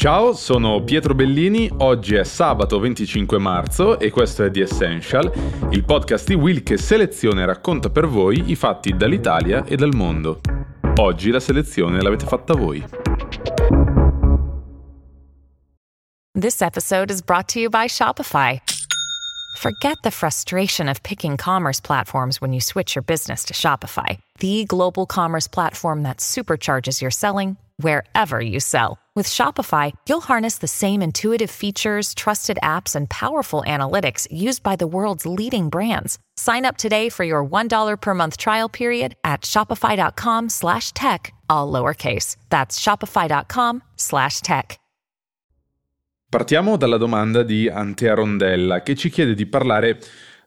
Ciao, sono Pietro Bellini, oggi è sabato 25 marzo e questo è The Essential, il podcast di Will che seleziona e racconta per voi i fatti dall'Italia e dal mondo. Oggi la selezione l'avete fatta voi. This episode is brought to you by Shopify. Forget the frustration of picking commerce platforms when you switch your business to Shopify, the global commerce platform that supercharges your selling wherever you sell. With Shopify, you'll harness the same intuitive features, trusted apps, and powerful analytics used by the world's leading brands. Sign up today for your $1 per month trial period at shopify.com slash tech, all lowercase. That's shopify.com slash tech. Partiamo dalla domanda di Antea Rondella che ci chiede di parlare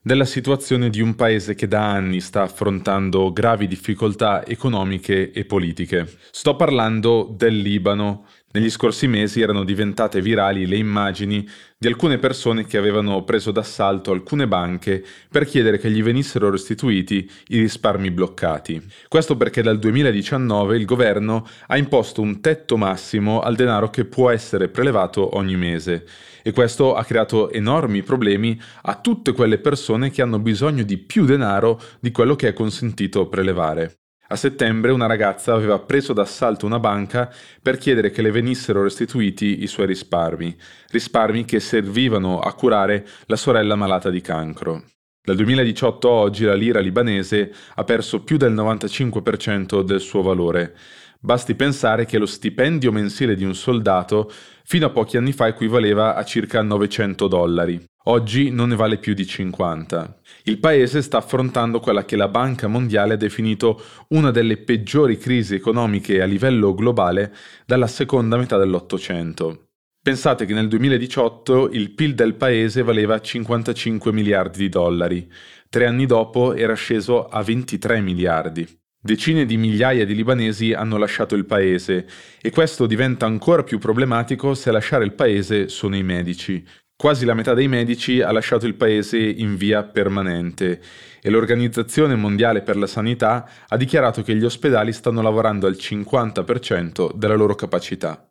della situazione di un paese che da anni sta affrontando gravi difficoltà economiche e politiche. Sto parlando del Libano. Negli scorsi mesi erano diventate virali le immagini di alcune persone che avevano preso d'assalto alcune banche per chiedere che gli venissero restituiti i risparmi bloccati. Questo perché dal 2019 il governo ha imposto un tetto massimo al denaro che può essere prelevato ogni mese e questo ha creato enormi problemi a tutte quelle persone che hanno bisogno di più denaro di quello che è consentito prelevare. A settembre una ragazza aveva preso d'assalto una banca per chiedere che le venissero restituiti i suoi risparmi, risparmi che servivano a curare la sorella malata di cancro. Dal 2018 a oggi la lira libanese ha perso più del 95% del suo valore. Basti pensare che lo stipendio mensile di un soldato fino a pochi anni fa equivaleva a circa 900 dollari. Oggi non ne vale più di 50. Il paese sta affrontando quella che la Banca Mondiale ha definito una delle peggiori crisi economiche a livello globale dalla seconda metà dell'Ottocento. Pensate che nel 2018 il PIL del paese valeva 55 miliardi di dollari, tre anni dopo era sceso a 23 miliardi. Decine di migliaia di libanesi hanno lasciato il paese e questo diventa ancora più problematico se a lasciare il paese sono i medici, Quasi la metà dei medici ha lasciato il paese in via permanente e l'Organizzazione Mondiale per la Sanità ha dichiarato che gli ospedali stanno lavorando al 50% della loro capacità.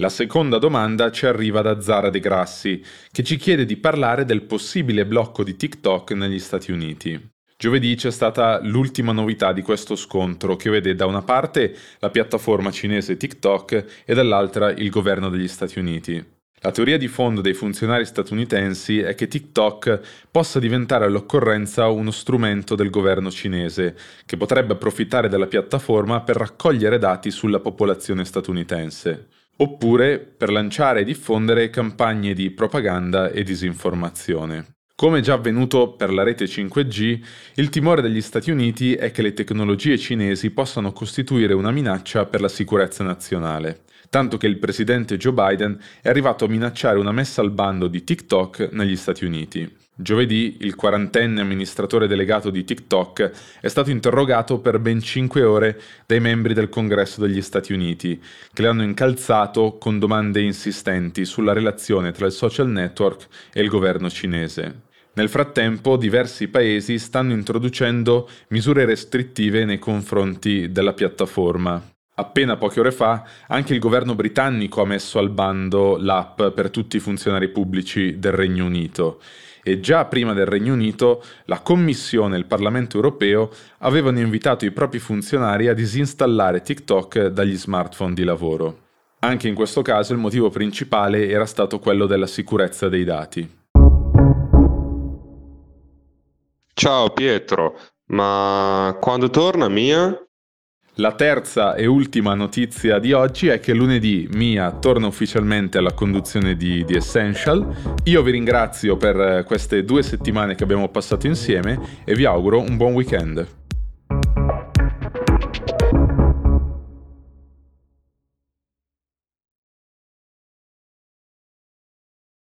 La seconda domanda ci arriva da Zara De Grassi, che ci chiede di parlare del possibile blocco di TikTok negli Stati Uniti. Giovedì c'è stata l'ultima novità di questo scontro che vede da una parte la piattaforma cinese TikTok e dall'altra il governo degli Stati Uniti. La teoria di fondo dei funzionari statunitensi è che TikTok possa diventare all'occorrenza uno strumento del governo cinese, che potrebbe approfittare della piattaforma per raccogliere dati sulla popolazione statunitense, oppure per lanciare e diffondere campagne di propaganda e disinformazione. Come già avvenuto per la rete 5G, il timore degli Stati Uniti è che le tecnologie cinesi possano costituire una minaccia per la sicurezza nazionale, tanto che il presidente Joe Biden è arrivato a minacciare una messa al bando di TikTok negli Stati Uniti. Giovedì il quarantenne amministratore delegato di TikTok è stato interrogato per ben 5 ore dai membri del Congresso degli Stati Uniti, che l'hanno incalzato con domande insistenti sulla relazione tra il social network e il governo cinese. Nel frattempo diversi paesi stanno introducendo misure restrittive nei confronti della piattaforma. Appena poche ore fa anche il governo britannico ha messo al bando l'app per tutti i funzionari pubblici del Regno Unito e già prima del Regno Unito la Commissione e il Parlamento europeo avevano invitato i propri funzionari a disinstallare TikTok dagli smartphone di lavoro. Anche in questo caso il motivo principale era stato quello della sicurezza dei dati. Ciao Pietro, ma quando torna Mia? La terza e ultima notizia di oggi è che lunedì Mia torna ufficialmente alla conduzione di The Essential. Io vi ringrazio per queste due settimane che abbiamo passato insieme e vi auguro un buon weekend.